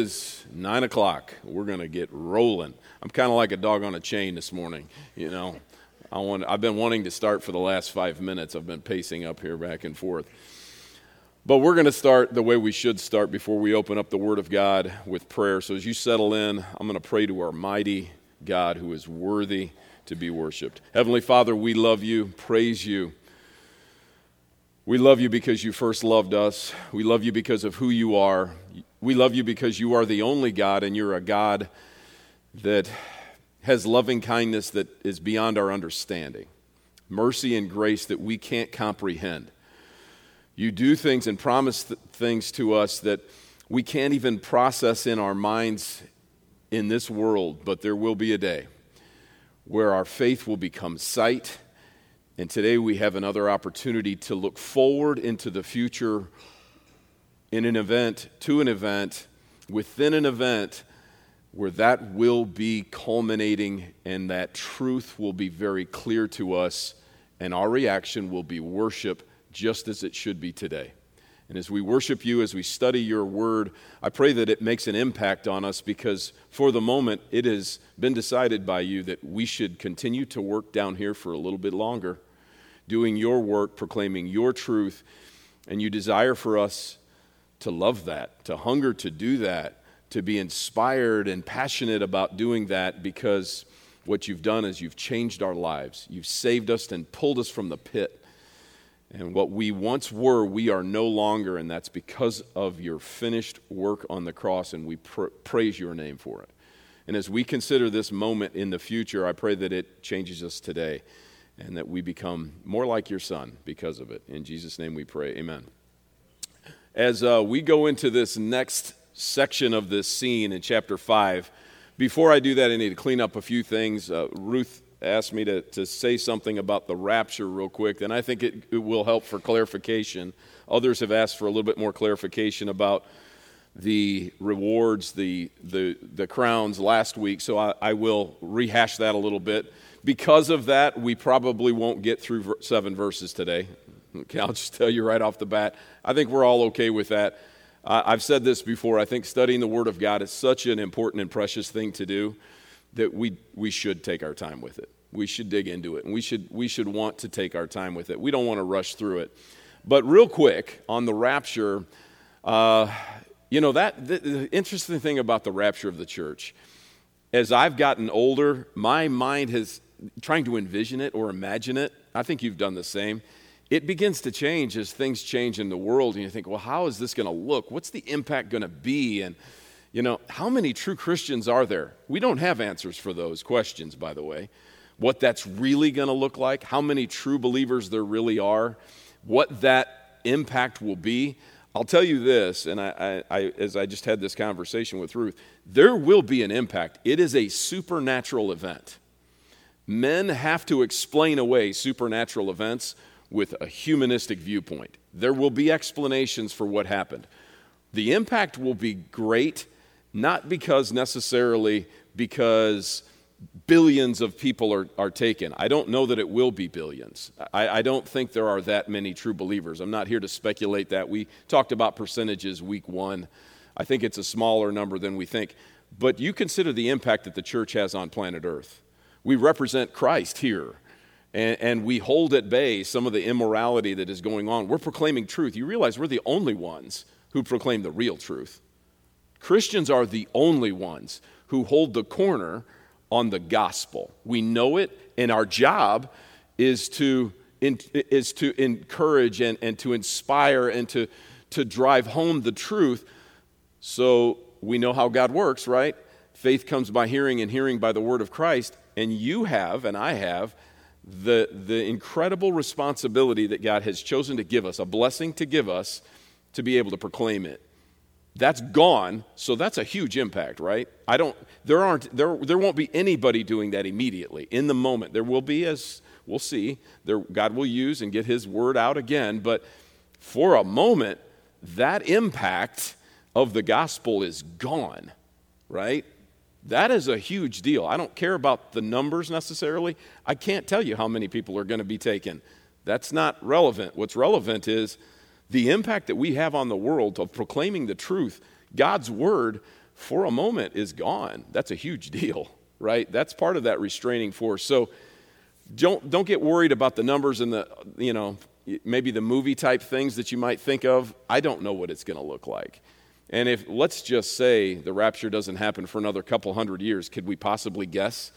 is nine o'clock. We're to get rolling. I'm kind of like a dog on a chain this morning. You know, I want, I've been wanting to start for the last five minutes. I've been pacing up here back and forth. But we're going to start the way we should start before we open up the Word of God with prayer. So as you settle in, I'm going to pray to our mighty God who is worthy to be worshiped. Heavenly Father, we love you, praise you. We love you because you first loved us. We love you because of who you are. We love you because you are the only God, and you're a God that has loving kindness that is beyond our understanding, mercy and grace that we can't comprehend. You do things and promise th- things to us that we can't even process in our minds in this world, but there will be a day where our faith will become sight. And today we have another opportunity to look forward into the future in an event, to an event, within an event, where that will be culminating and that truth will be very clear to us, and our reaction will be worship just as it should be today. And as we worship you, as we study your word, I pray that it makes an impact on us because for the moment it has been decided by you that we should continue to work down here for a little bit longer, doing your work, proclaiming your truth. And you desire for us to love that, to hunger to do that, to be inspired and passionate about doing that because what you've done is you've changed our lives. You've saved us and pulled us from the pit. And what we once were, we are no longer, and that's because of your finished work on the cross, and we pr- praise your name for it. And as we consider this moment in the future, I pray that it changes us today and that we become more like your son because of it. In Jesus' name we pray. Amen as uh, we go into this next section of this scene in chapter 5. Before I do that, I need to clean up a few things. Uh, Ruth asked me to, to say something about the rapture real quick, and I think it, it will help for clarification. Others have asked for a little bit more clarification about the rewards, the, the, the crowns last week, so I, I will rehash that a little bit. Because of that, we probably won't get through seven verses today. Okay, I'll just tell you right off the bat. I think we're all okay with that. Uh, I've said this before. I think studying the Word of God is such an important and precious thing to do that we, we should take our time with it. We should dig into it, and we should, we should want to take our time with it. We don't want to rush through it. But, real quick, on the rapture, uh, you know, that the, the interesting thing about the rapture of the church, as I've gotten older, my mind has trying to envision it or imagine it. I think you've done the same it begins to change as things change in the world and you think well how is this going to look? What's the impact going to be? And you know how many true christians are there? We don't have answers for those questions by the way. What that's really going to look like how many true believers there really are what that impact will be. I'll tell you this and I, I, I as i just had this conversation with ruth there will be an impact. It is a supernatural event. Men have to explain away supernatural events with a humanistic viewpoint. There will be explanations for what happened. The impact will be great, not because necessarily because billions of people are, are taken. I don't know that it will be billions. I, I don't think there are that many true believers. I'm not here to speculate that. We talked about percentages week one. I think it's a smaller number than we think. But you consider the impact that the church has on planet Earth. We represent Christ here and, and, we hold at bay some of the immorality that is going on. We're proclaiming truth. You realize we're the only ones who proclaim the real truth. Christians are the only ones who hold the corner on the gospel. We know it, and our job is to, is to encourage and, and to inspire and to, to drive home the truth. So we know how God works, right? Faith comes by hearing, and hearing by the word of Christ. And you have, and I have, the, the incredible responsibility that God has chosen to give us, a blessing to give us, to be able to proclaim it. That's gone, so that's a huge impact, right? I don't, there aren't, there, there won't be anybody doing that immediately in the moment. There will be, as we'll see, there, God will use and get His word out again, but for a moment, that impact of the gospel is gone, right? That is a huge deal. I don't care about the numbers necessarily. I can't tell you how many people are going to be taken. That's not relevant. What's relevant is the impact that we have on the world of proclaiming the truth, God's word for a moment is gone. That's a huge deal, right? That's part of that restraining force. So don't, don't get worried about the numbers and the, you know, maybe the movie type things that you might think of. I don't know what it's going to look like. And if, let's just say, the rapture doesn't happen for another couple hundred years, could we possibly guess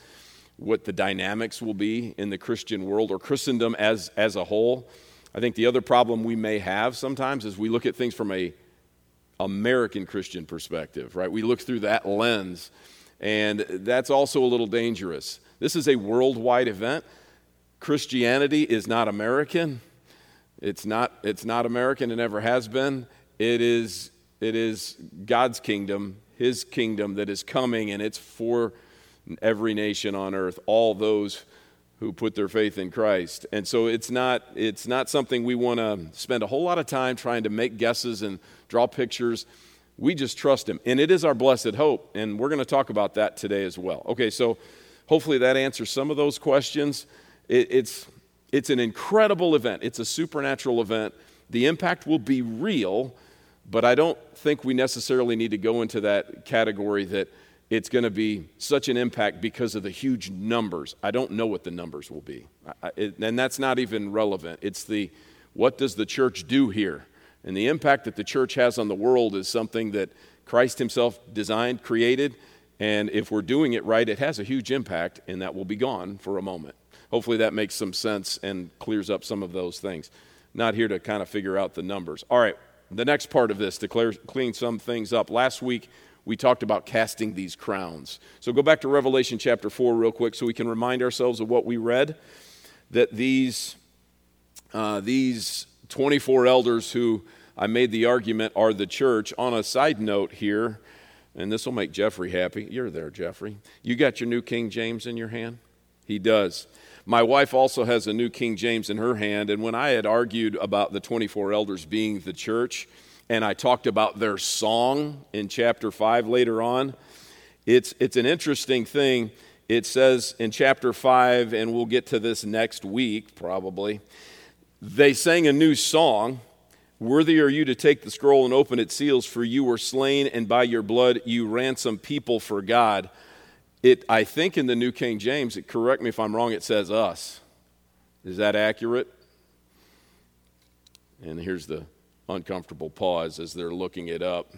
what the dynamics will be in the Christian world or Christendom as, as a whole? I think the other problem we may have sometimes is we look at things from a American Christian perspective, right? We look through that lens, and that's also a little dangerous. This is a worldwide event. Christianity is not American. It's not, it's not American, it never has been. It is it is God's kingdom, His kingdom that is coming, and it's for every nation on earth, all those who put their faith in Christ. And so it's not, it's not something we want to spend a whole lot of time trying to make guesses and draw pictures. We just trust Him. And it is our blessed hope. And we're going to talk about that today as well. Okay, so hopefully that answers some of those questions. It, it's, it's an incredible event, it's a supernatural event. The impact will be real but I don't think we necessarily need to go into that category that it's going to be such an impact because of the huge numbers. I don't know what the numbers will be. I, it, and that's not even relevant. It's the what does the church do here? And the impact that the church has on the world is something that Christ Himself designed, created, and if we're doing it right, it has a huge impact, and that will be gone for a moment. Hopefully, that makes some sense and clears up some of those things. Not here to kind of figure out the numbers. All right, the next part of this to clear, clean some things up. Last week, we talked about casting these crowns. So go back to Revelation chapter 4 real quick so we can remind ourselves of what we read. That these, uh, these 24 elders who I made the argument are the church. On a side note here, and this will make Jeffrey happy. You're there, Jeffrey. You got your new King James in your hand? He does. My wife also has a New King James in her hand, and when I had argued about the 24 elders being the church, and I talked about their song in chapter 5 later on, it's, it's an interesting thing. It says in chapter 5, and we'll get to this next week probably, they sang a new song. Worthy are you to take the scroll and open its seals, for you were slain, and by your blood you ransom people for God. It, I think in the New King James, correct me if I'm wrong, it says us. Is that accurate? And here's the uncomfortable pause as they're looking it up.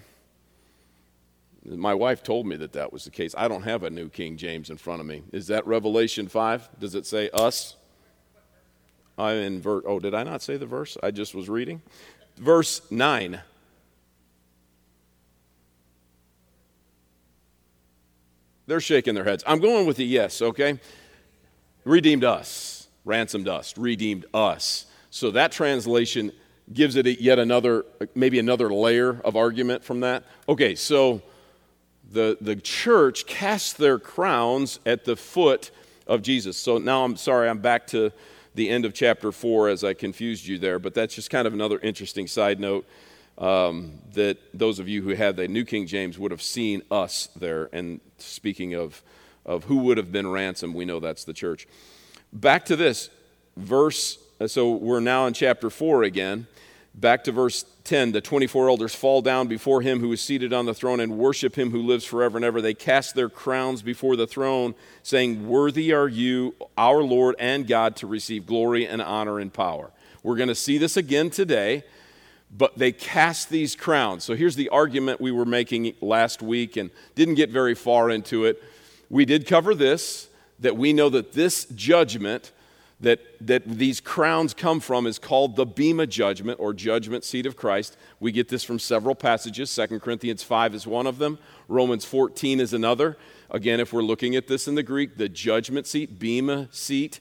My wife told me that that was the case. I don't have a New King James in front of me. Is that Revelation 5? Does it say us? I'm in verse. Oh, did I not say the verse? I just was reading. Verse 9. They're shaking their heads. I'm going with the yes, okay? Redeemed us, ransomed us, redeemed us. So that translation gives it yet another, maybe another layer of argument from that. Okay, so the, the church casts their crowns at the foot of Jesus. So now I'm sorry, I'm back to the end of chapter 4 as I confused you there, but that's just kind of another interesting side note um, that those of you who had the New King James would have seen us there. And speaking of, of who would have been ransomed, we know that's the church. Back to this verse. So we're now in chapter 4 again. Back to verse 10 the 24 elders fall down before him who is seated on the throne and worship him who lives forever and ever. They cast their crowns before the throne, saying, Worthy are you, our Lord and God, to receive glory and honor and power. We're going to see this again today but they cast these crowns. So here's the argument we were making last week and didn't get very far into it. We did cover this that we know that this judgment that, that these crowns come from is called the Bema judgment or judgment seat of Christ. We get this from several passages. 2 Corinthians 5 is one of them, Romans 14 is another. Again, if we're looking at this in the Greek, the judgment seat, Bema seat.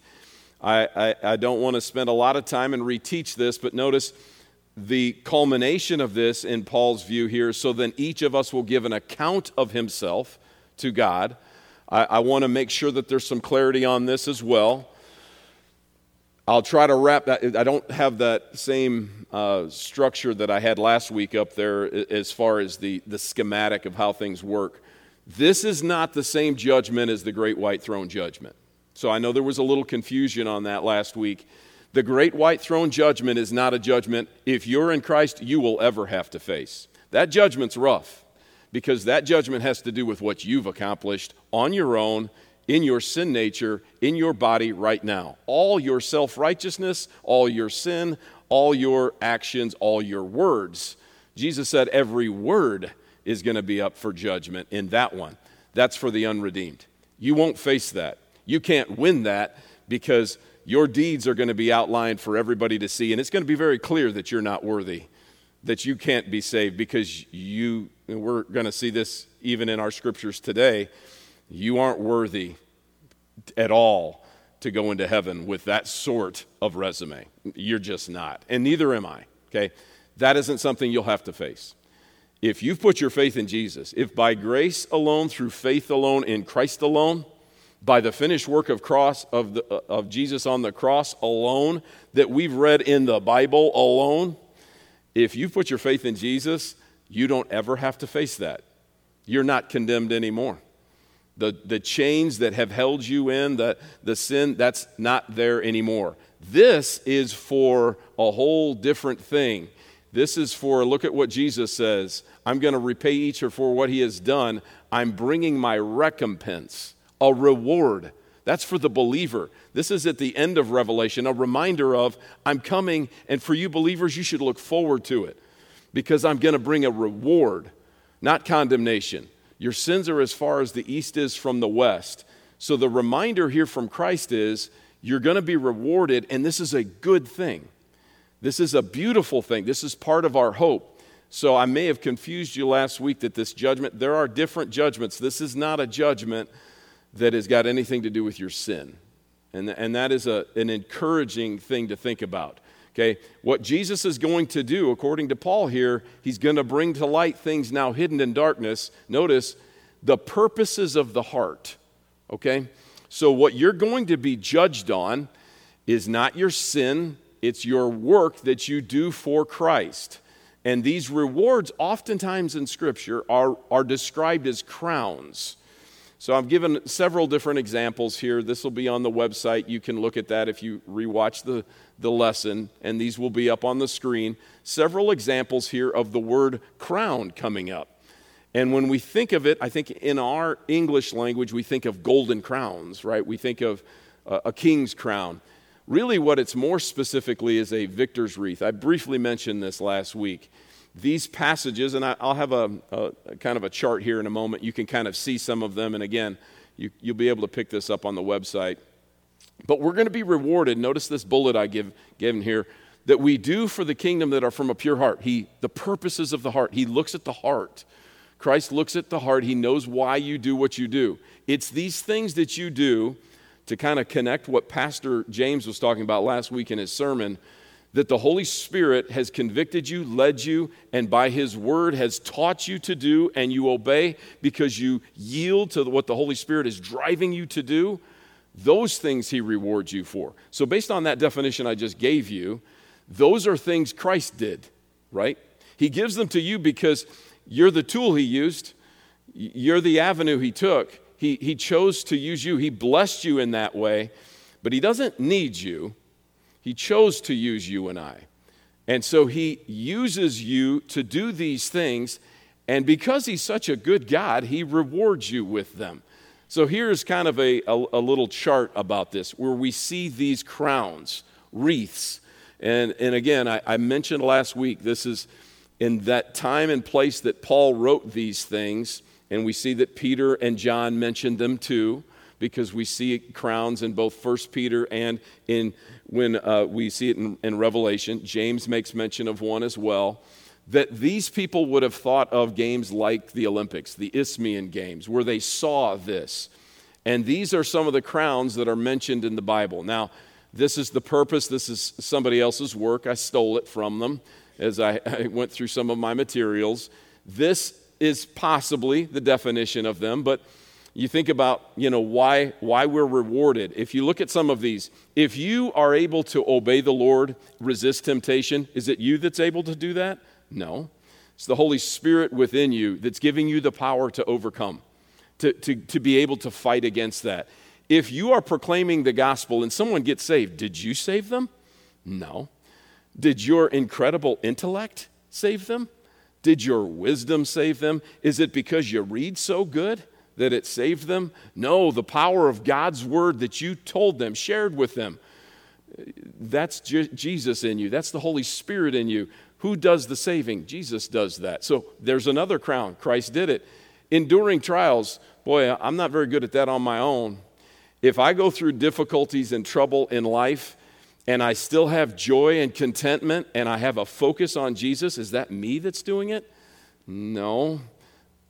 I, I, I don't want to spend a lot of time and reteach this, but notice the culmination of this, in Paul's view here, so then each of us will give an account of himself to God. I, I want to make sure that there's some clarity on this as well. I'll try to wrap that. I don't have that same uh, structure that I had last week up there as far as the, the schematic of how things work. This is not the same judgment as the great white throne judgment. So I know there was a little confusion on that last week. The great white throne judgment is not a judgment, if you're in Christ, you will ever have to face. That judgment's rough because that judgment has to do with what you've accomplished on your own, in your sin nature, in your body right now. All your self righteousness, all your sin, all your actions, all your words. Jesus said every word is going to be up for judgment in that one. That's for the unredeemed. You won't face that. You can't win that because your deeds are going to be outlined for everybody to see, and it's going to be very clear that you're not worthy, that you can't be saved because you, we're going to see this even in our scriptures today, you aren't worthy at all to go into heaven with that sort of resume. You're just not, and neither am I, okay? That isn't something you'll have to face. If you've put your faith in Jesus, if by grace alone, through faith alone, in Christ alone, by the finished work of cross of, the, uh, of Jesus on the cross alone that we've read in the Bible alone, if you put your faith in Jesus, you don't ever have to face that. You're not condemned anymore. The, the chains that have held you in, the, the sin, that's not there anymore. This is for a whole different thing. This is for, look at what Jesus says I'm going to repay each for what he has done. I'm bringing my recompense a reward. That's for the believer. This is at the end of Revelation, a reminder of, I'm coming, and for you believers, you should look forward to it because I'm going to bring a reward, not condemnation. Your sins are as far as the east is from the west. So the reminder here from Christ is, you're going to be rewarded, and this is a good thing. This is a beautiful thing. This is part of our hope. So I may have confused you last week that this judgment, there are different judgments. This is not a judgment that has got anything to do with your sin. And, and that is a, an encouraging thing to think about. Okay, what Jesus is going to do, according to Paul here, he's going to bring to light things now hidden in darkness. Notice the purposes of the heart. Okay, so what you're going to be judged on is not your sin, it's your work that you do for Christ. And these rewards, oftentimes in Scripture, are, are described as crowns. So I've given several different examples here. This will be on the website. You can look at that if you rewatch the, the lesson, and these will be up on the screen. Several examples here of the word crown coming up. And when we think of it, I think in our English language, we think of golden crowns, right? We think of uh, a king's crown. Really, what it's more specifically is a victor's wreath. I briefly mentioned this last week these passages, and I, will have a, a, a, kind of a chart here in a moment. You can kind of see some of them, and again, you, you'll be able to pick this up on the website. But we're going to be rewarded. Notice this bullet I give given here that we do for the kingdom that are from a pure heart. He, the purposes of the heart. He looks at the heart. Christ looks at the heart. He knows why you do what you do. It's these things that you do to kind of connect what Pastor James was talking about last week in his sermon that the Holy Spirit has convicted you, led you, and by His Word has taught you to do, and you obey because you yield to what the Holy Spirit is driving you to do, those things He rewards you for. So, based on that definition I just gave you, those are things Christ did, right? He gives them to you because you're the tool He used, you're the avenue He took. He, he chose to use you, He blessed you in that way, but He doesn't need you. He chose to use you and I. And so he uses you to do these things. And because he's such a good God, he rewards you with them. So here's kind of a, a, a, little chart about this where we see these crowns, wreaths. And, and again, I, I mentioned last week, this is in that time and place that Paul wrote these things. And we see that Peter and John mentioned them too because we see crowns in both First Peter and in when uh, we see it in, in Revelation. James makes mention of one as well. That these people would have thought of games like the Olympics, the Isthmian Games, where they saw this. And these are some of the crowns that are mentioned in the Bible. Now, this is the purpose. This is somebody else's work. I stole it from them as I, I went through some of my materials. This is possibly the definition of them, but you think about you know why why we're rewarded. If you look at some of these if you are able to obey the lord resist temptation is it you that's able to do that? No. It's the holy spirit within you that's giving you the power to overcome to, to, to be able to fight against that. If you are proclaiming the gospel and someone gets saved did you save them? No. Did your incredible intellect save them? Did your wisdom save them? Is it because you read so good that it saved them? No, the power of God's word that you told them, shared with them. That's Je- Jesus in you. That's the Holy Spirit in you. Who does the saving? Jesus does that. So there's another crown. Christ did it. Enduring trials, boy, I'm not very good at that on my own. If I go through difficulties and trouble in life, and I still have joy and contentment and I have a focus on Jesus, is that me that's doing it? No.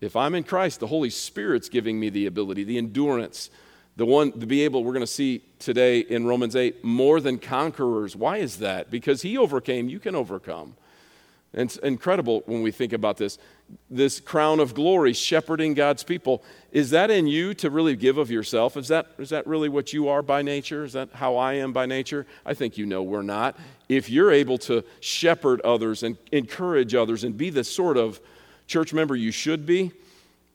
If I'm in Christ, the Holy Spirit's giving me the ability, the endurance, the one to be able, we're going to see today in Romans 8, more than conquerors. Why is that? Because he overcame, you can overcome. And it's incredible when we think about this. This crown of glory, shepherding God's people, is that in you to really give of yourself? Is that, is that really what you are by nature? Is that how I am by nature? I think you know we're not. If you're able to shepherd others and encourage others and be the sort of church member you should be,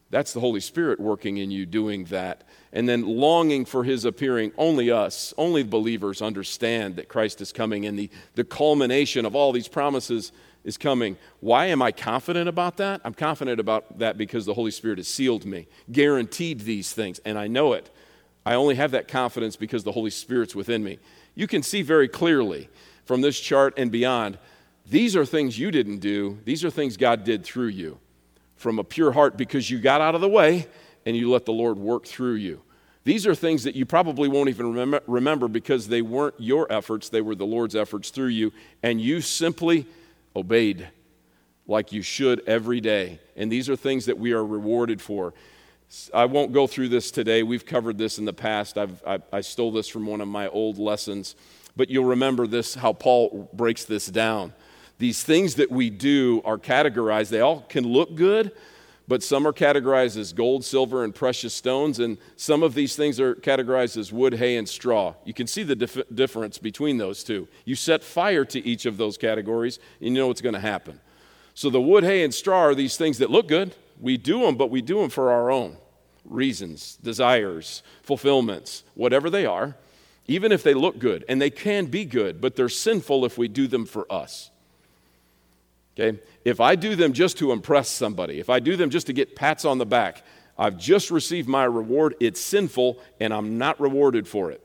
that's the Holy Spirit working in you doing that. And then longing for his appearing. Only us, only believers understand that Christ is coming and the, the culmination of all these promises is coming. Why am I confident about that? I'm confident about that because the Holy Spirit has sealed me, guaranteed these things, and I know it. I only have that confidence because the Holy Spirit's within me. You can see very clearly from this chart and beyond, these are things you didn't do, these are things God did through you from a pure heart because you got out of the way and you let the Lord work through you. These are things that you probably won't even remember, because they weren't your efforts, they were the Lord's efforts through you, and you simply obeyed like you should every day. And these are things that we are rewarded for. I won't go through this today. We've covered this in the past. I've, I, I stole this from one of my old lessons. But you'll remember this, how Paul breaks this down. These things that we do are categorized, they all can look good, but some are categorized as gold, silver, and precious stones, and some of these things are categorized as wood, hay, and straw. You can see the dif- difference between those two. You set fire to each of those categories, and you know what's going to happen. So the wood, hay, and straw are these things that look good. We do them, but we do them for our own reasons, desires, fulfillments, whatever they are, even if they look good. And they can be good, but they're sinful if we do them for us. Okay? If I do them just to impress somebody, if I do them just to get pats on the back, I've just received my reward. It's sinful, and I'm not rewarded for it.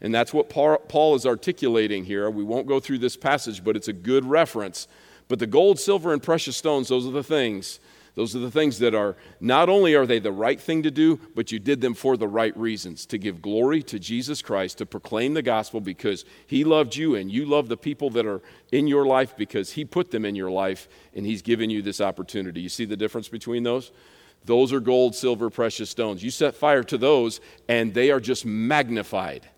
And that's what Paul is articulating here. We won't go through this passage, but it's a good reference. But the gold, silver, and precious stones, those are the things those are the things that are not only are they the right thing to do, but you did them for the right reasons to give glory to Jesus Christ, to proclaim the gospel because he loved you and you love the people that are in your life because he put them in your life and he's given you this opportunity. You see the difference between those? Those are gold, silver, precious stones. You set fire to those and they are just magnified.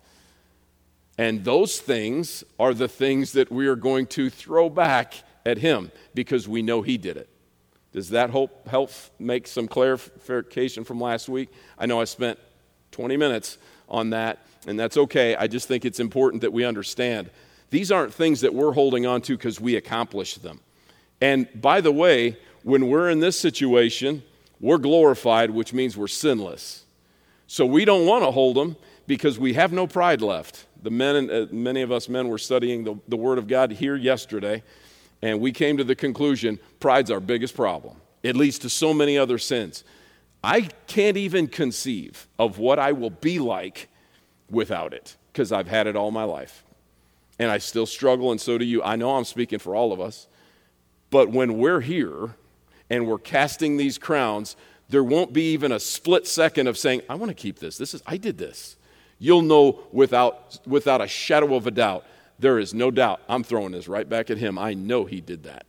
And those things are the things that we are going to throw back at him because we know he did it. Does that hope help make some clarification from last week? I know I spent 20 minutes on that, and that's okay. I just think it's important that we understand these aren't things that we're holding on to because we accomplished them. And by the way, when we're in this situation, we're glorified, which means we're sinless. So we don't want to hold them because we have no pride left. The men, uh, many of us men were studying the, the Word of God here yesterday, and we came to the conclusion pride's our biggest problem. It leads to so many other sins. I can't even conceive of what I will be like without it because I've had it all my life. And I still struggle, and so do you. I know I'm speaking for all of us. But when we're here and we're casting these crowns, there won't be even a split second of saying, I want to keep this. This is I did this. You'll know without without a shadow of a doubt there is no doubt I'm throwing this right back at him. I know he did that.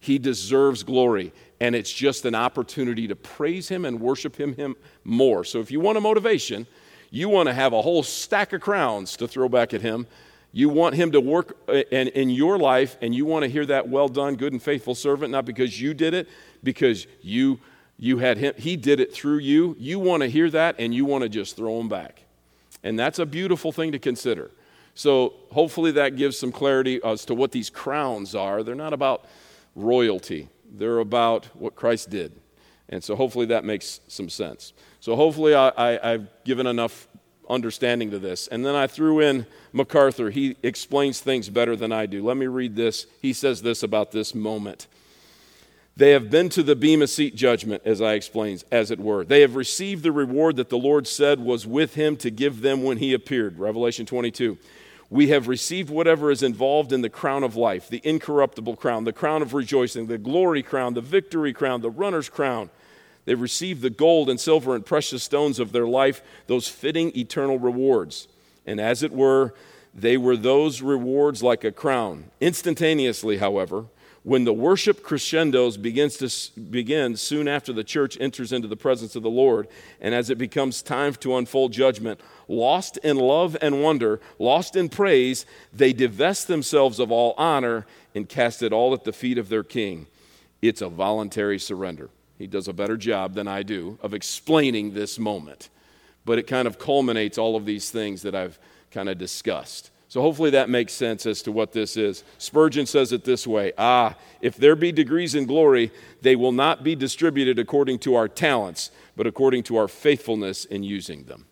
He deserves glory, and it's just an opportunity to praise him and worship him, him more. So if you want a motivation, you want to have a whole stack of crowns to throw back at him. You want him to work uh, in, in your life, and you want to hear that well done, good and faithful servant, not because you did it, because you you had him he did it through you you want to hear that and you want to just throw him back and that's a beautiful thing to consider so hopefully that gives some clarity as to what these crowns are. They're not about royalty, they're about what Christ did. And so hopefully that makes some sense. So hopefully I, have given enough understanding to this. And then I threw in MacArthur. He explains things better than I do. Let me read this. He says this about this moment. They have been to the Bema seat judgment, as I explained, as it were. They have received the reward that the Lord said was with him to give them when he appeared. Revelation 22. We have received whatever is involved in the crown of life, the incorruptible crown, the crown of rejoicing, the glory crown, the victory crown, the runner's crown. They've received the gold and silver and precious stones of their life, those fitting eternal rewards. And as it were, they were those rewards like a crown. Instantaneously, however, when the worship crescendos begins to begin soon after the church enters into the presence of the Lord, and as it becomes time to unfold judgment, lost in love and wonder, lost in praise, they divest themselves of all honor and cast it all at the feet of their king. It's a voluntary surrender. He does a better job than I do of explaining this moment, but it kind of culminates all of these things that I've kind of discussed. So hopefully that makes sense as to what this is. Spurgeon says it this way Ah, if there be degrees in glory, they will not be distributed according to our talents, but according to our faithfulness in using them.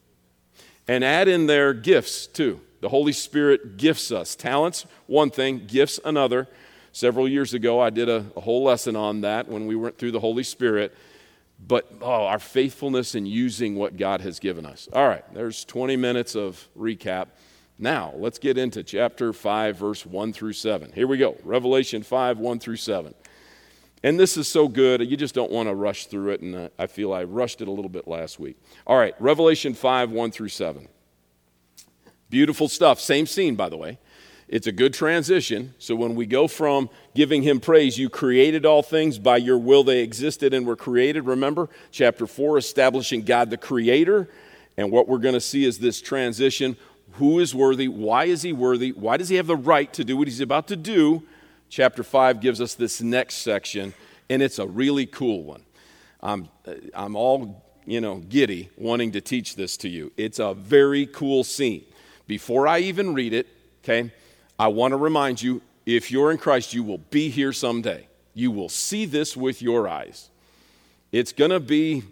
And add in their gifts too. The Holy Spirit gifts us. Talents, one thing, gifts, another. Several years ago, I did a, a whole lesson on that when we went through the Holy Spirit. But oh, our faithfulness in using what God has given us. All right, there's 20 minutes of recap. Now, let's get into chapter 5, verse 1 through 7. Here we go Revelation 5, 1 through 7. And this is so good, you just don't want to rush through it, and uh, I feel I rushed it a little bit last week. All right, Revelation 5, 1 through 7. Beautiful stuff. Same scene, by the way. It's a good transition. So when we go from giving him praise, you created all things, by your will they existed and were created. Remember, chapter 4, establishing God the creator. And what we're going to see is this transition who is worthy, why is he worthy, why does he have the right to do what he's about to do. Chapter 5 gives us this next section, and it's a really cool one. I'm, I'm all, you know, giddy wanting to teach this to you. It's a very cool scene. Before I even read it, okay, I want to remind you if you're in Christ, you will be here someday. You will see this with your eyes. It's going to be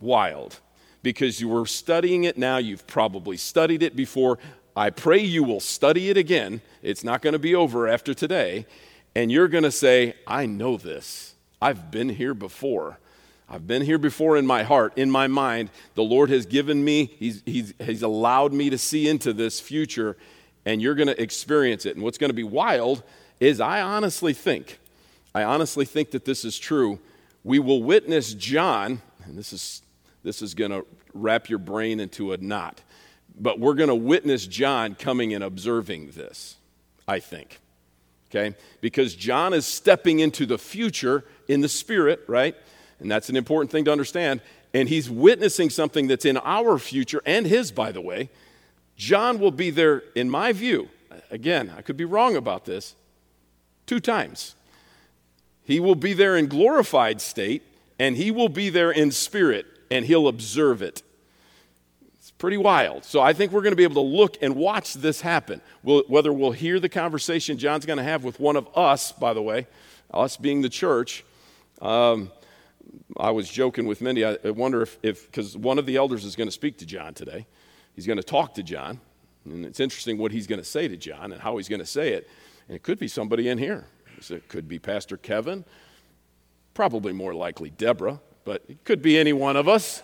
wild because you were studying it now. You've probably studied it before. I pray you will study it again. It's not going to be over after today. And you're going to say, I know this. I've been here before. I've been here before in my heart, in my mind. The Lord has given me, He's, he's, he's allowed me to see into this future, and you're going to experience it. And what's going to be wild is I honestly think, I honestly think that this is true. We will witness John, and this is this is going to wrap your brain into a knot. But we're going to witness John coming and observing this, I think. Okay? Because John is stepping into the future in the spirit, right? And that's an important thing to understand. And he's witnessing something that's in our future and his, by the way. John will be there, in my view, again, I could be wrong about this, two times. He will be there in glorified state, and he will be there in spirit and he'll observe it. It's pretty wild. So I think we're going to be able to look and watch this happen. We'll, whether we'll hear the conversation John's going to have with one of us, by the way, us being the church. Um, I was joking with Mindy. I wonder if, because one of the elders is going to speak to John today. He's going to talk to John. And it's interesting what he's going to say to John and how he's going to say it. And it could be somebody in here. It could be Pastor Kevin, probably more likely Deborah but it could be any one of us.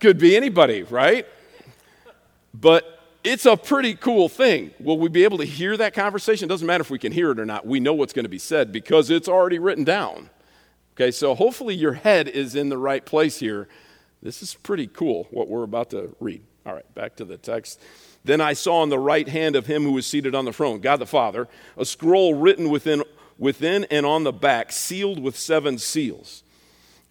Could be anybody, right? But it's a pretty cool thing. Will we be able to hear that conversation? It doesn't matter if we can hear it or not. We know what's going to be said because it's already written down. Okay, so hopefully your head is in the right place here. This is pretty cool what we're about to read. All right, back to the text. Then I saw on the right hand of him who was seated on the throne, God the Father, a scroll written within, within and on the back, sealed with seven seals.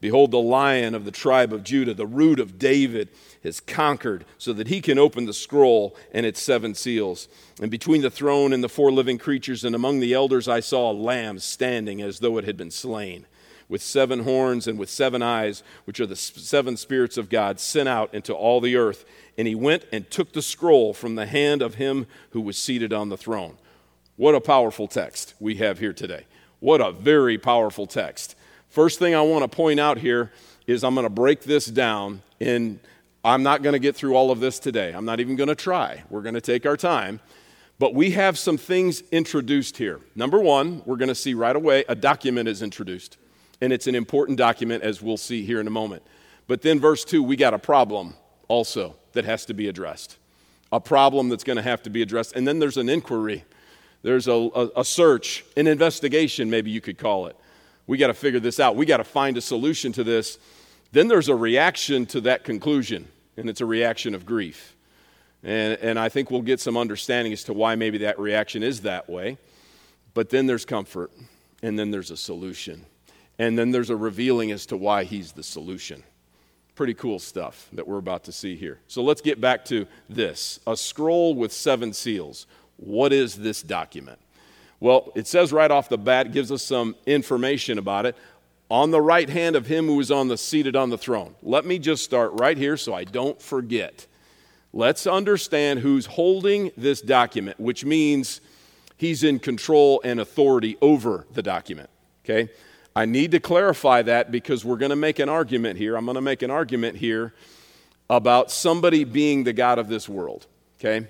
Behold, the lion of the tribe of Judah, the root of David, has conquered so that he can open the scroll and its seven seals. And between the throne and the four living creatures and among the elders, I saw a lamb standing as though it had been slain with seven horns and with seven eyes, which are the seven spirits of God, sent out into all the earth. And he went and took the scroll from the hand of him who was seated on the throne. What a powerful text we have here today. What a very powerful text. First thing I want to point out here is I'm going to break this down in I'm not going to get through all of this today. I'm not even going to try. We're going to take our time. But we have some things introduced here. Number one, we're going to see right away a document is introduced and it's an important document, as we'll see here in a moment. But then, verse 2, we got a problem also that has to be addressed. A problem that's going to have to be addressed. And then there's an inquiry, there's a, a, a search, an investigation, maybe you could call it. We got to figure this out. We got to find a solution to this. Then there's a reaction to that conclusion, and it's a reaction of grief. And, and I think we'll get some understanding as to why maybe that reaction is that way. But then there's comfort, and then there's a solution. And then there's a revealing as to why he's the solution. Pretty cool stuff that we're about to see here. So let's get back to this a scroll with seven seals. What is this document? Well, it says right off the bat, gives us some information about it. On the right hand of him who is on the seated on the throne. Let me just start right here so I don't forget. Let's understand who's holding this document, which means he's in control and authority over the document. Okay? I need to clarify that because we're going to make an argument here. I'm going to make an argument here about somebody being the God of this world, okay?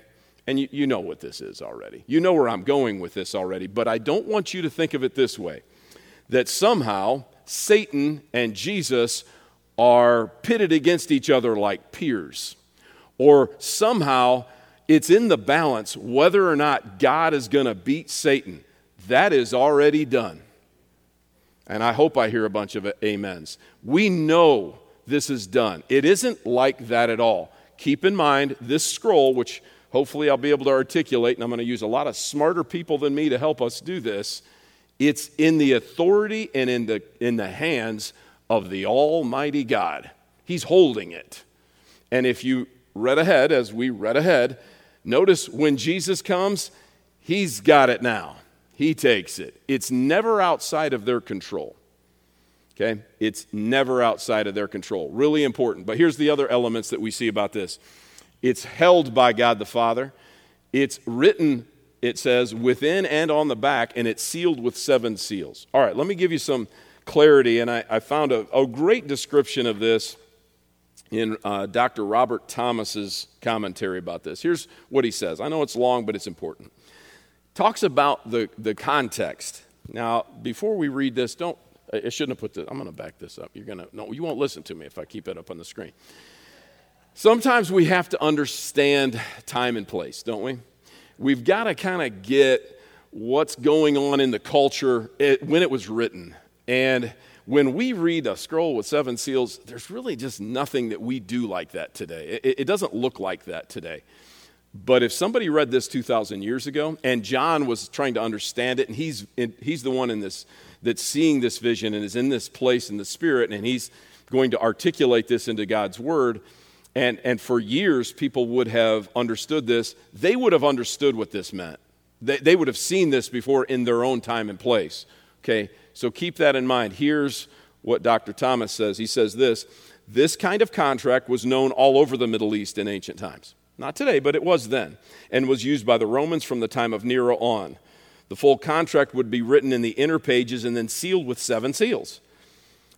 And you, you know what this is already. You know where I'm going with this already, but I don't want you to think of it this way that somehow Satan and Jesus are pitted against each other like peers, or somehow it's in the balance whether or not God is going to beat Satan. That is already done. And I hope I hear a bunch of amens. We know this is done. It isn't like that at all. Keep in mind, this scroll, which hopefully I'll be able to articulate, and I'm going to use a lot of smarter people than me to help us do this. It's in the authority and in the, in the hands of the Almighty God. He's holding it. And if you read ahead, as we read ahead, notice when Jesus comes, He's got it now. He takes it. It's never outside of their control. Okay? It's never outside of their control. Really important. But here's the other elements that we see about this it's held by God the Father, it's written, it says, within and on the back, and it's sealed with seven seals. All right, let me give you some clarity, and I, I found a, a, great description of this in uh, Dr. Robert Thomas's commentary about this. Here's what he says. I know it's long, but it's important talks about the, the context. Now, before we read this, don't, I shouldn't have put this, I'm going to back this up. You're going to, no, you won't listen to me if I keep it up on the screen. Sometimes we have to understand time and place, don't we? We've got to kind of get what's going on in the culture eh, when it was written. And when we read a scroll with seven seals, there's really just nothing that we do like that today. It, it doesn't look like that today. But if somebody read this 2,000 years ago, and John was trying to understand it, and he's, he's the one in this that's seeing this vision and is in this place in the Spirit, and he's going to articulate this into God's Word. And, and for years, people would have understood this. They would have understood what this meant. They, they would have seen this before in their own time and place. Okay, so keep that in mind. Here's what Dr. Thomas says. He says this This kind of contract was known all over the Middle East in ancient times. Not today, but it was then, and was used by the Romans from the time of Nero on. The full contract would be written in the inner pages and then sealed with seven seals.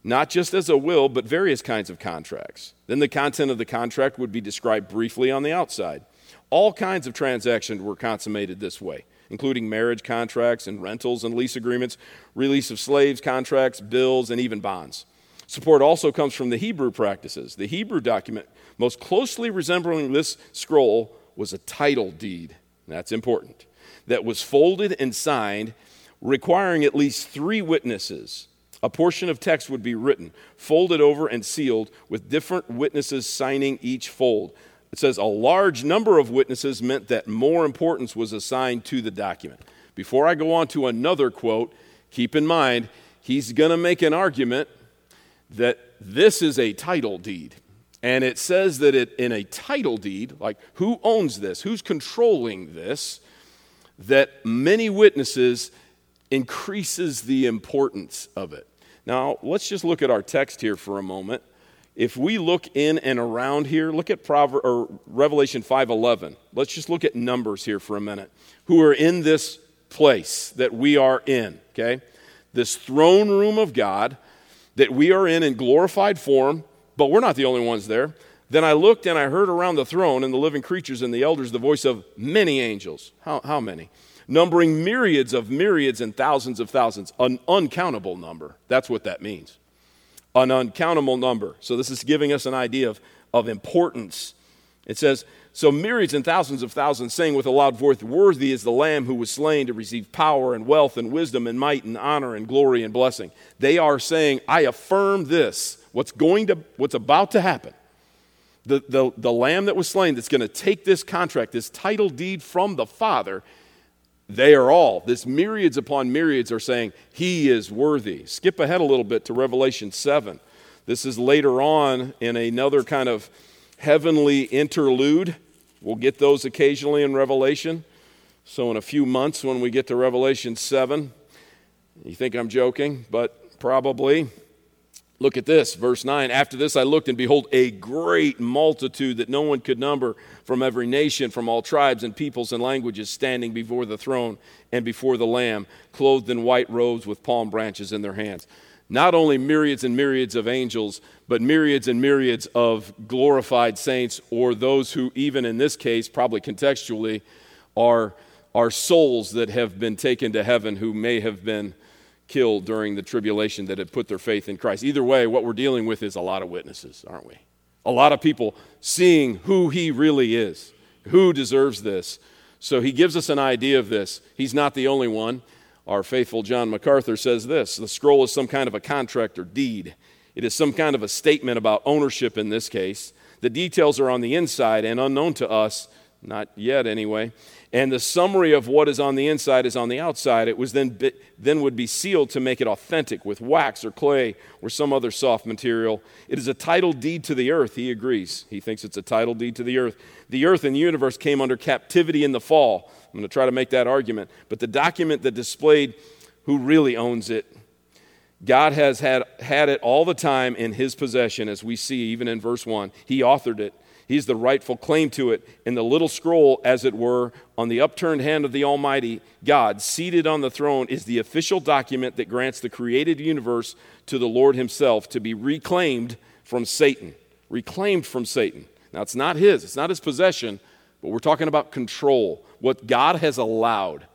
Not just as a will, but various kinds of contracts. Then the content of the contract would be described briefly on the outside. All kinds of transactions were consummated this way, including marriage contracts and rentals and lease agreements, release of slaves contracts, bills, and even bonds. Support also comes from the Hebrew practices. The Hebrew document most closely resembling this scroll was a title deed. That's important. That was folded and signed, requiring at least three witnesses. A portion of text would be written, folded over, and sealed, with different witnesses signing each fold. It says a large number of witnesses meant that more importance was assigned to the document. Before I go on to another quote, keep in mind, he's going to make an argument that this is a title deed. And it says that it, in a title deed, like who owns this, who's controlling this, that many witnesses increases the importance of it. Now, let's just look at our text here for a moment. If we look in and around here, look at Prover- or Revelation 5:11. Let's just look at numbers here for a minute. Who are in this place that we are in, okay? This throne room of God that we are in in glorified form, but we're not the only ones there. Then I looked and I heard around the throne and the living creatures and the elders the voice of many angels. How, how many? Numbering myriads of myriads and thousands of thousands, an uncountable number. That's what that means an uncountable number. So this is giving us an idea of, of importance. It says, So myriads and thousands of thousands saying with a loud voice, Worthy is the Lamb who was slain to receive power and wealth and wisdom and might and honor and glory and blessing. They are saying, I affirm this, what's going to, what's about to happen. The, the, the lamb that was slain that's going to take this contract, this title deed from the Father, they are all, this myriads upon myriads are saying, He is worthy. Skip ahead a little bit to Revelation 7. This is later on in another kind of heavenly interlude. We'll get those occasionally in Revelation. So, in a few months, when we get to Revelation 7, you think I'm joking, but probably. Look at this, verse 9. After this I looked, and behold, a great multitude that no one could number from every nation, from all tribes and peoples and languages, standing before the throne and before the Lamb, clothed in white robes with palm branches in their hands. Not only myriads and myriads of angels, but myriads and myriads of glorified saints, or those who, even in this case, probably contextually, are, are souls that have been taken to heaven who may have been killed during the tribulation that had put their faith in Christ. Either way, what we're dealing with is a lot of witnesses, aren't we? A lot of people seeing who he really is, who deserves this. So he gives us an idea of this. He's not the only one. Our faithful John MacArthur says this the scroll is some kind of a contract or deed, it is some kind of a statement about ownership in this case. The details are on the inside and unknown to us, not yet anyway and the summary of what is on the inside is on the outside. It was then, then would be sealed to make it authentic with wax or clay or some other soft material. It is a title deed to the earth, he agrees. He thinks it's a title deed to the earth. The earth and the universe came under captivity in the fall. I'm going to try to make that argument. But the document that displayed who really owns it, God has had, had it all the time in his possession, as we see even in verse 1. He authored it. He's the rightful claim to it. In the little scroll, as it were, on the upturned hand of the Almighty God, seated on the throne, is the official document that grants the created universe to the Lord Himself to be reclaimed from Satan. Reclaimed from Satan. Now, it's not His, it's not His possession, but we're talking about control, what God has allowed.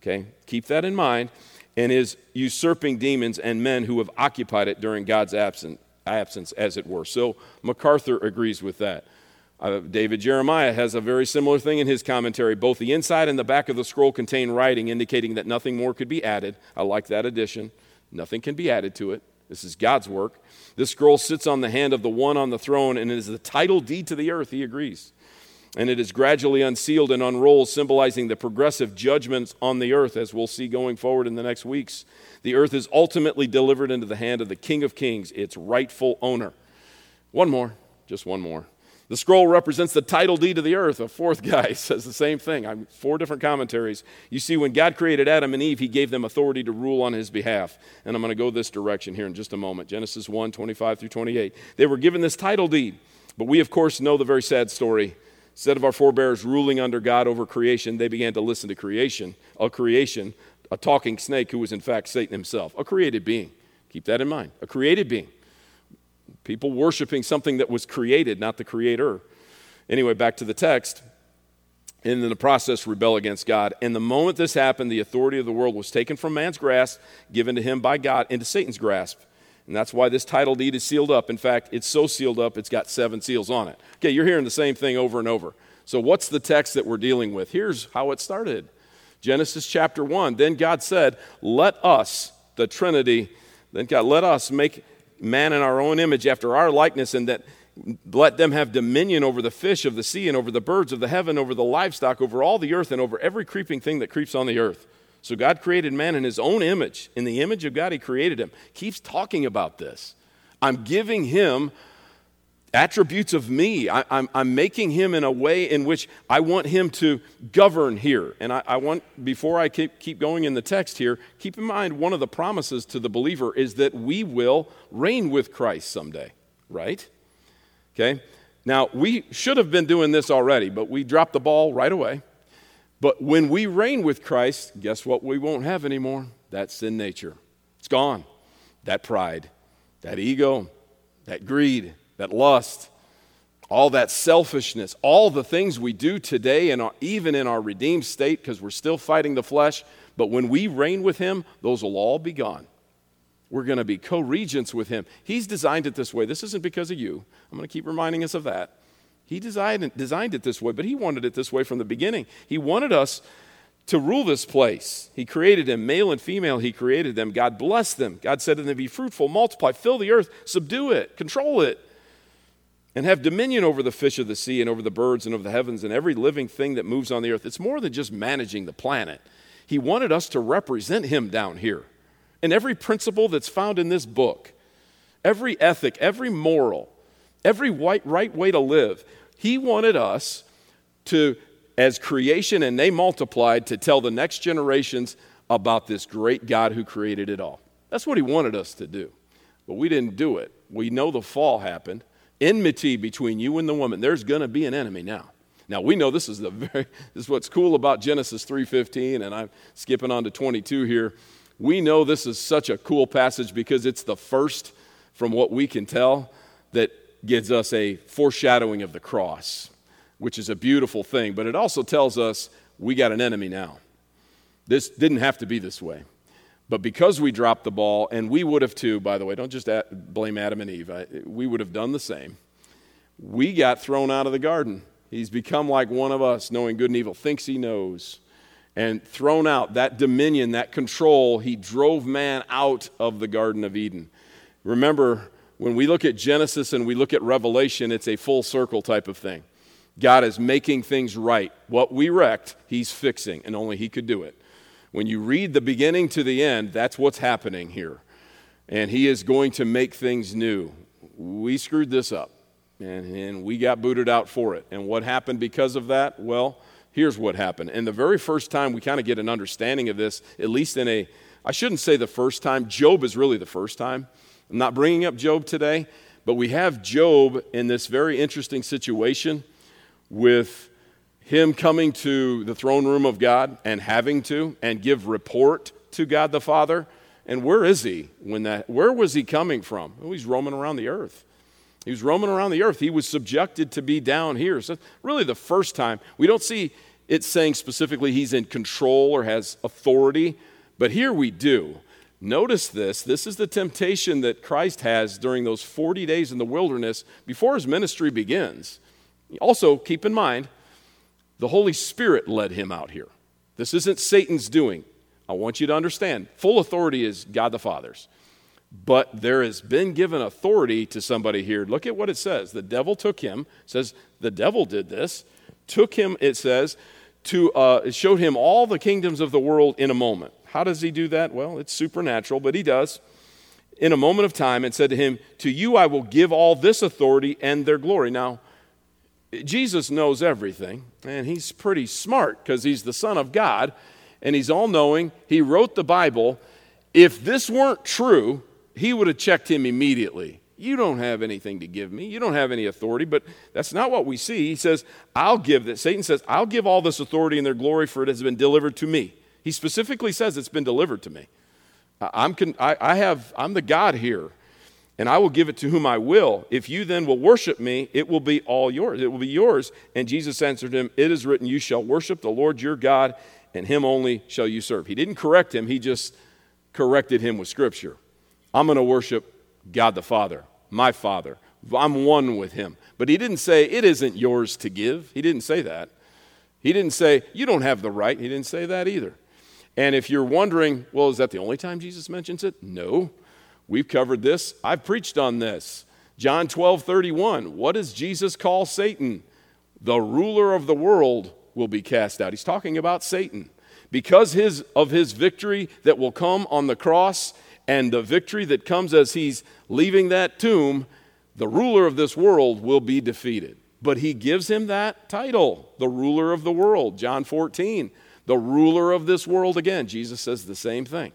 Okay? Keep that in mind. And is usurping demons and men who have occupied it during God's absence, absence as it were. So MacArthur agrees with that. Uh, David Jeremiah has a very similar thing in his commentary. Both the inside and the back of the scroll contain writing indicating that nothing more could be added. I like that addition. Nothing can be added to it. This is God's work. This scroll sits on the hand of the one on the throne and is the title deed to the earth, he agrees. And it is gradually unsealed and unrolled, symbolizing the progressive judgments on the earth, as we'll see going forward in the next weeks. The earth is ultimately delivered into the hand of the King of Kings, its rightful owner. One more, just one more. The scroll represents the title deed of the earth. A fourth guy says the same thing. I'm, four different commentaries. You see, when God created Adam and Eve, he gave them authority to rule on his behalf. And I'm going to go this direction here in just a moment. Genesis 1 25 through 28. They were given this title deed. But we, of course, know the very sad story. Instead of our forebears ruling under God over creation, they began to listen to creation, a creation, a talking snake who was in fact Satan himself, a created being. Keep that in mind. A created being. People worshiping something that was created, not the creator. Anyway, back to the text. And in the process, rebel against God. And the moment this happened, the authority of the world was taken from man's grasp, given to him by God, into Satan's grasp. And that's why this title deed is sealed up. In fact, it's so sealed up, it's got seven seals on it. Okay, you're hearing the same thing over and over. So, what's the text that we're dealing with? Here's how it started Genesis chapter 1. Then God said, Let us, the Trinity, then God, let us make man in our own image after our likeness, and that let them have dominion over the fish of the sea and over the birds of the heaven, over the livestock, over all the earth, and over every creeping thing that creeps on the earth. So God created man in his own image. In the image of God, he created him. Keeps talking about this. I'm giving him attributes of me. I, am making him in a way in which I want him to govern here. And I, I want, before I keep, keep going in the text here, keep in mind one of the promises to the believer is that we will reign with Christ someday, right? Okay? Now, we should have been doing this already, but we dropped the ball right away. But when we reign with Christ, guess what we won't have anymore? That sin nature. It's gone. That pride, that ego, that greed, that lust, all that selfishness, all the things we do today, and even in our redeemed state, because we're still fighting the flesh. But when we reign with Him, those will all be gone. We're going to be co regents with Him. He's designed it this way. This isn't because of you. I'm going to keep reminding us of that. He designed, designed it this way, but He wanted it this way from the beginning. He wanted us to rule this place. He created them, male and female, He created them. God blessed them. God said to them, Be fruitful, multiply, fill the earth, subdue it, control it and have dominion over the fish of the sea and over the birds and over the heavens and every living thing that moves on the earth. It's more than just managing the planet. He wanted us to represent Him down here. And every principle that's found in this book, every ethic, every moral, every right, way to live, He wanted us to, as creation and they multiplied, to tell the next generations about this great God who created it all. That's what He wanted us to do. But we didn't do it. We know the fall happened enmity between you and the woman. There's going to be an enemy now. Now we know this is the very this is what's cool about Genesis 3:15 and I'm skipping on to 22 here. We know this is such a cool passage because it's the first from what we can tell that gives us a foreshadowing of the cross, which is a beautiful thing, but it also tells us we got an enemy now. This didn't have to be this way. But because we dropped the ball, and we would have too, by the way, don't just blame Adam and Eve, I, we would have done the same. We got thrown out of the garden. He's become like one of us, knowing good and evil, thinks he knows. And thrown out, that dominion, that control, he drove man out of the Garden of Eden. Remember, when we look at Genesis and we look at Revelation, it's a full circle type of thing. God is making things right. What we wrecked, he's fixing, and only he could do it. When you read the beginning to the end, that's what's happening here. And he is going to make things new. We screwed this up, and, and we got booted out for it. And what happened because of that? Well, here's what happened. And the very first time we kind of get an understanding of this, at least in a, I shouldn't say the first time, Job is really the first time. I'm not bringing up Job today, but we have Job in this very interesting situation with him coming to the throne room of God and having to and give report to God the Father. And where is he when that where was he coming from? Oh, he's roaming around the earth. He was roaming around the earth. He was subjected to be down here. So really the first time. We don't see it saying specifically he's in control or has authority, but here we do. Notice this. This is the temptation that Christ has during those 40 days in the wilderness before his ministry begins. Also, keep in mind, the Holy Spirit led him out here. This isn't Satan's doing. I want you to understand full authority is God the Father's. But there has been given authority to somebody here. Look at what it says. The devil took him, says the devil did this, took him, it says, to uh, showed him all the kingdoms of the world in a moment. How does he do that? Well, it's supernatural, but he does. In a moment of time, and said to him, To you I will give all this authority and their glory. Now, Jesus knows everything, and he's pretty smart because he's the Son of God and he's all knowing. He wrote the Bible. If this weren't true, he would have checked him immediately. You don't have anything to give me. You don't have any authority, but that's not what we see. He says, I'll give that. Satan says, I'll give all this authority and their glory, for it has been delivered to me. He specifically says it's been delivered to me. I'm, I, I have, I'm the God here and I will give it to whom I will. If you then will worship me, it will be all yours. It will be yours. And Jesus answered him, It is written, You shall worship the Lord your God, and him only shall you serve. He didn't correct him, he just corrected him with scripture. I'm going to worship God the Father, my Father. I'm one with him. But he didn't say, It isn't yours to give. He didn't say that. He didn't say, You don't have the right. He didn't say that either. And if you're wondering, well, is that the only time Jesus mentions it? No. We've covered this. I've preached on this. John 12, 31. What does Jesus call Satan? The ruler of the world will be cast out. He's talking about Satan. Because his, of his victory that will come on the cross and the victory that comes as he's leaving that tomb, the ruler of this world will be defeated. But he gives him that title, the ruler of the world. John 14, the ruler of this world again. Jesus says the same thing.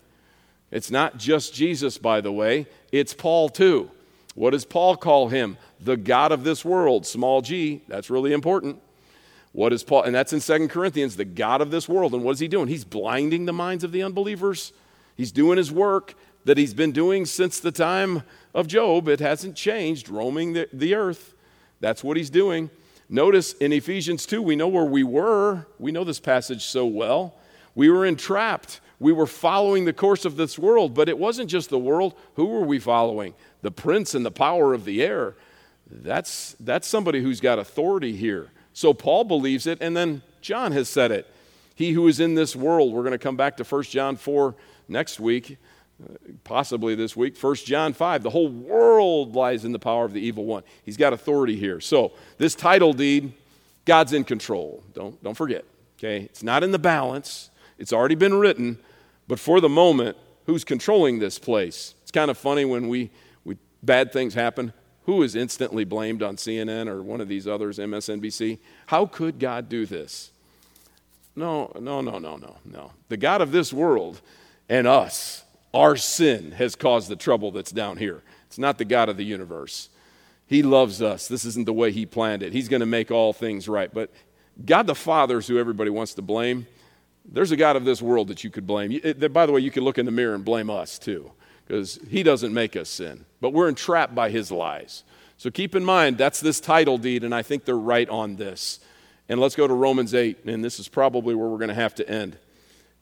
It's not just Jesus, by the way, it's Paul too. What does Paul call him? The God of this world, small g. That's really important. What is Paul? And that's in Second Corinthians, the God of this world. And what is he doing? He's blinding the minds of the unbelievers. He's doing his work that he's been doing since the time of Job. It hasn't changed, roaming the, the earth. That's what he's doing. Notice in Ephesians 2, we know where we were. We know this passage so well. We were entrapped. We were following the course of this world, but it wasn't just the world. Who were we following? The prince and the power of the air. That's, that's somebody who's got authority here. So Paul believes it, and then John has said it. He who is in this world, we're going to come back to 1 John 4 next week possibly this week. 1 John 5, the whole world lies in the power of the evil one. He's got authority here. So, this title deed, God's in control. Don't, don't forget, okay? It's not in the balance, it's already been written, but for the moment, who's controlling this place? It's kind of funny when we, we bad things happen. Who is instantly blamed on CNN or one of these others, MSNBC? How could God do this? No, no, no, no, no, no. The God of this world and us our sin has caused the trouble that's down here. It's not the God of the universe. He loves us. This isn't the way He planned it. He's going to make all things right. But God the Father is who everybody wants to blame. There's a God of this world that you could blame. By the way, you could look in the mirror and blame us too, because He doesn't make us sin. But we're entrapped by His lies. So keep in mind, that's this title deed, and I think they're right on this. And let's go to Romans 8, and this is probably where we're going to have to end.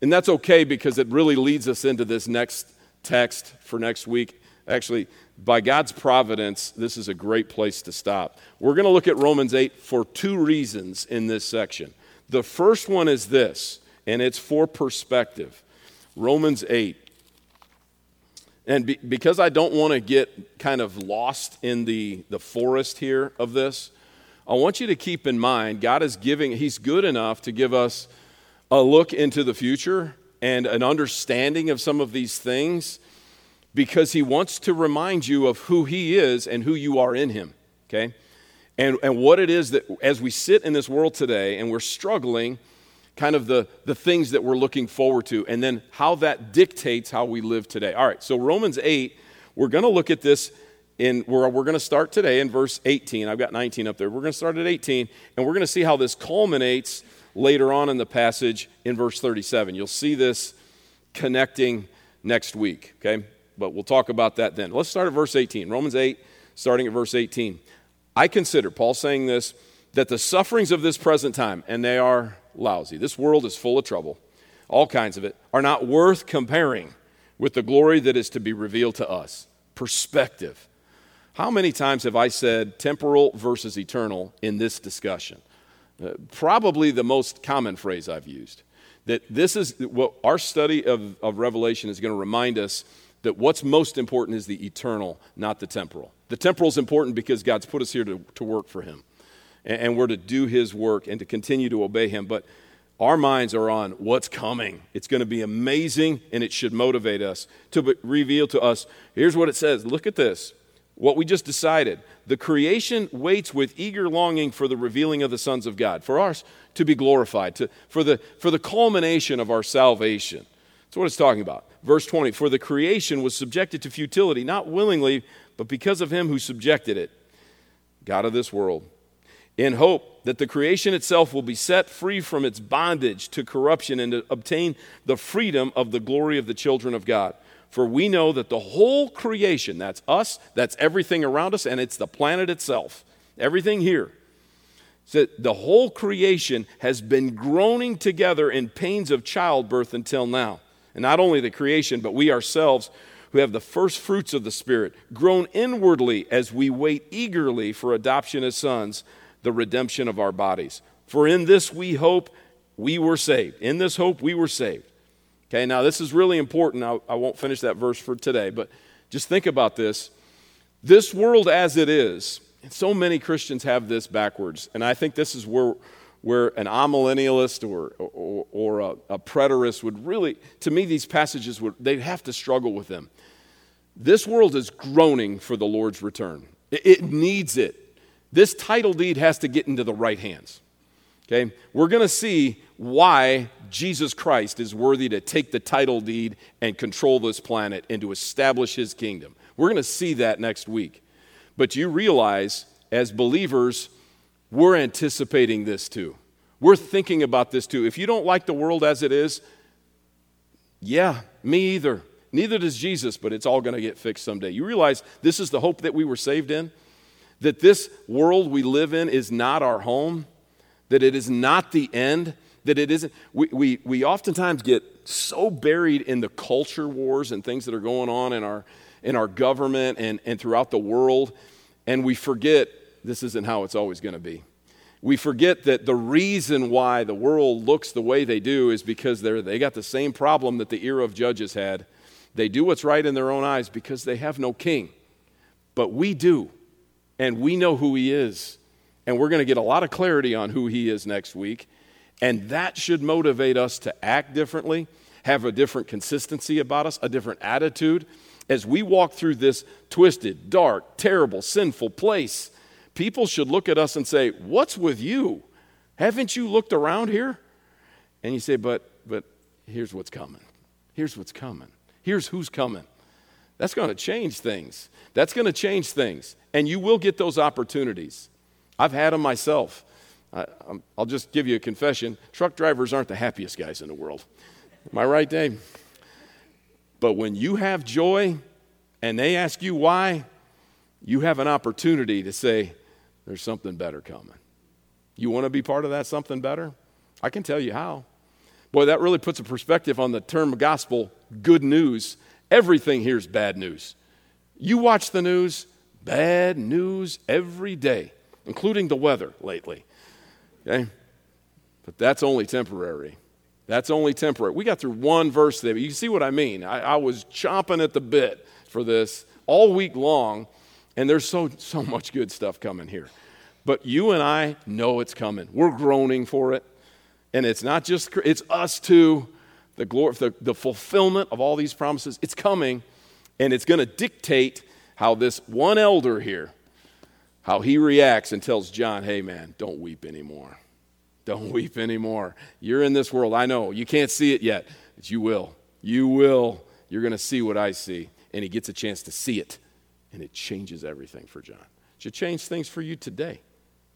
And that's okay because it really leads us into this next text for next week. Actually, by God's providence, this is a great place to stop. We're going to look at Romans 8 for two reasons in this section. The first one is this, and it's for perspective. Romans 8. And be, because I don't want to get kind of lost in the, the forest here of this, I want you to keep in mind God is giving, He's good enough to give us a look into the future and an understanding of some of these things because he wants to remind you of who he is and who you are in him, okay? And, and what it is that as we sit in this world today and we're struggling, kind of the, the things that we're looking forward to, and then how that dictates how we live today. All right, so Romans 8, we're going to look at this in where we're going to start today in verse 18. I've got 19 up there. We're going to start at 18, and we're going to see how this culminates later on in the passage in verse 37. You'll see this connecting next week, okay? But we'll talk about that then. Let's start at verse 18. Romans 8, starting at verse 18. I consider, Paul saying this, that the sufferings of this present time, and they are lousy, this world is full of trouble, all kinds of it, are not worth comparing with the glory that is to be revealed to us. Perspective. How many times have I said temporal versus eternal in this discussion? Uh, probably the most common phrase I've used. That this is what our study of, of Revelation is going to remind us that what's most important is the eternal, not the temporal. The temporal is important because God's put us here to, to work for Him. And, we're to do His work and to continue to obey Him. But our minds are on what's coming. It's going to be amazing and it should motivate us to reveal to us. Here's what it says look at this what we just decided. The creation waits with eager longing for the revealing of the sons of God, for us to be glorified, to, for, the, for the culmination of our salvation. That's what it's talking about. Verse 20 For the creation was subjected to futility, not willingly, but because of him who subjected it, God of this world, in hope that the creation itself will be set free from its bondage to corruption and to obtain the freedom of the glory of the children of God. For we know that the whole creation, that's us, that's everything around us, and it's the planet itself, everything here, so the whole creation has been groaning together in pains of childbirth until now. And not only the creation, but we ourselves who have the first fruits of the Spirit, groan inwardly as we wait eagerly for adoption as sons, the redemption of our bodies. For in this we hope we were saved. In this hope we were saved. Okay, now this is really important. I, I won't finish that verse for today, but just think about this. This world as it is, and so many Christians have this backwards, and I think this is where, where an amillennialist or, or, or a, a preterist would really, to me, these passages would, they'd have to struggle with them. This world is groaning for the Lord's return. It needs it. This title deed has to get into the right hands. Okay? We're going to see why Jesus Christ is worthy to take the title deed and control this planet and to establish his kingdom. We're going to see that next week. But you realize, as believers, we're anticipating this too. We're thinking about this too. If you don't like the world as it is, yeah, me either. Neither does Jesus, but it's all going to get fixed someday. You realize this is the hope that we were saved in? That this world we live in is not our home, that it is not the end, that it isn't. We, we, we oftentimes get so buried in the culture wars and things that are going on in our, in our government and, and throughout the world, and we forget this isn't how it's always going to be. We forget that the reason why the world looks the way they do is because they're, they got the same problem that the era of judges had. They do what's right in their own eyes because they have no king. But we do, and we know who he is. And we're going to get a lot of clarity on who he is next week. And that should motivate us to act differently, have a different consistency about us, a different attitude. As we walk through this twisted, dark, terrible, sinful place, people should look at us and say, What's with you? Haven't you looked around here? And you say, But, but here's what's coming. Here's what's coming. Here's who's coming. That's going to change things. That's going to change things. And you will get those opportunities. I've had them myself. I, will just give you a confession. Truck drivers aren't the happiest guys in the world. Am I right, Dave? But when you have joy and they ask you why, you have an opportunity to say, there's something better coming. You want to be part of that something better? I can tell you how. Boy, that really puts a perspective on the term gospel good news. Everything here is bad news. You watch the news, bad news every day, including the weather lately. Okay? But that's only temporary. That's only temporary. We got through one verse there. But you see what I mean? I, I was chomping at the bit for this all week long and there's so, so much good stuff coming here. But you and I know it's coming. We're groaning for it. And it's not just, it's us too. The, glory, the, the fulfillment of all these promises, it's coming. And it's going to dictate how this one elder here, how he reacts and tells John, hey man, don't weep anymore. Don't weep anymore. You're in this world. I know. You can't see it yet, but you will. You will. You're going to see what I see. And he gets a chance to see it and it changes everything for John. It should change things for you today,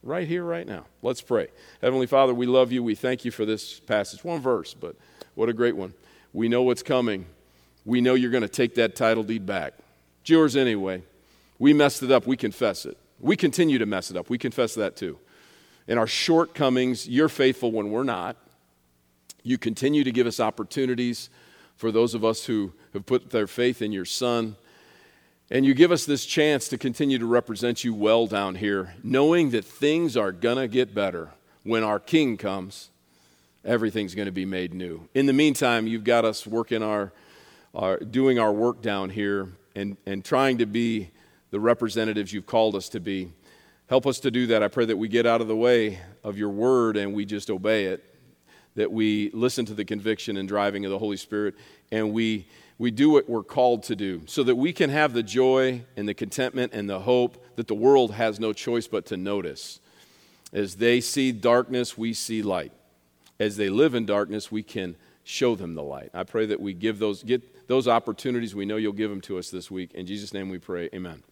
right here, right now. Let's pray. Heavenly Father, we love you. We thank you for this passage. One verse, but what a great one. We know what's coming. We know you're going to take that title deed back. It's yours anyway. We messed it up. We confess it. We continue to mess it up. We confess that too. In our shortcomings, you're faithful when we're not. You continue to give us opportunities for those of us who have put their faith in your Son. And you give us this chance to continue to represent you well down here, knowing that things are going to get better. When our King comes, everything's going to be made new. In the meantime, you've got us working our, our doing our work down here and, and trying to be the representatives you've called us to be. Help us to do that. I pray that we get out of the way of your word and we just obey it, that we listen to the conviction and driving of the Holy Spirit, and we we do what we're called to do so that we can have the joy and the contentment and the hope that the world has no choice but to notice. As they see darkness, we see light. As they live in darkness, we can show them the light. I pray that we give those, get those opportunities. We know you'll give them to us this week. In Jesus' name we pray. Amen.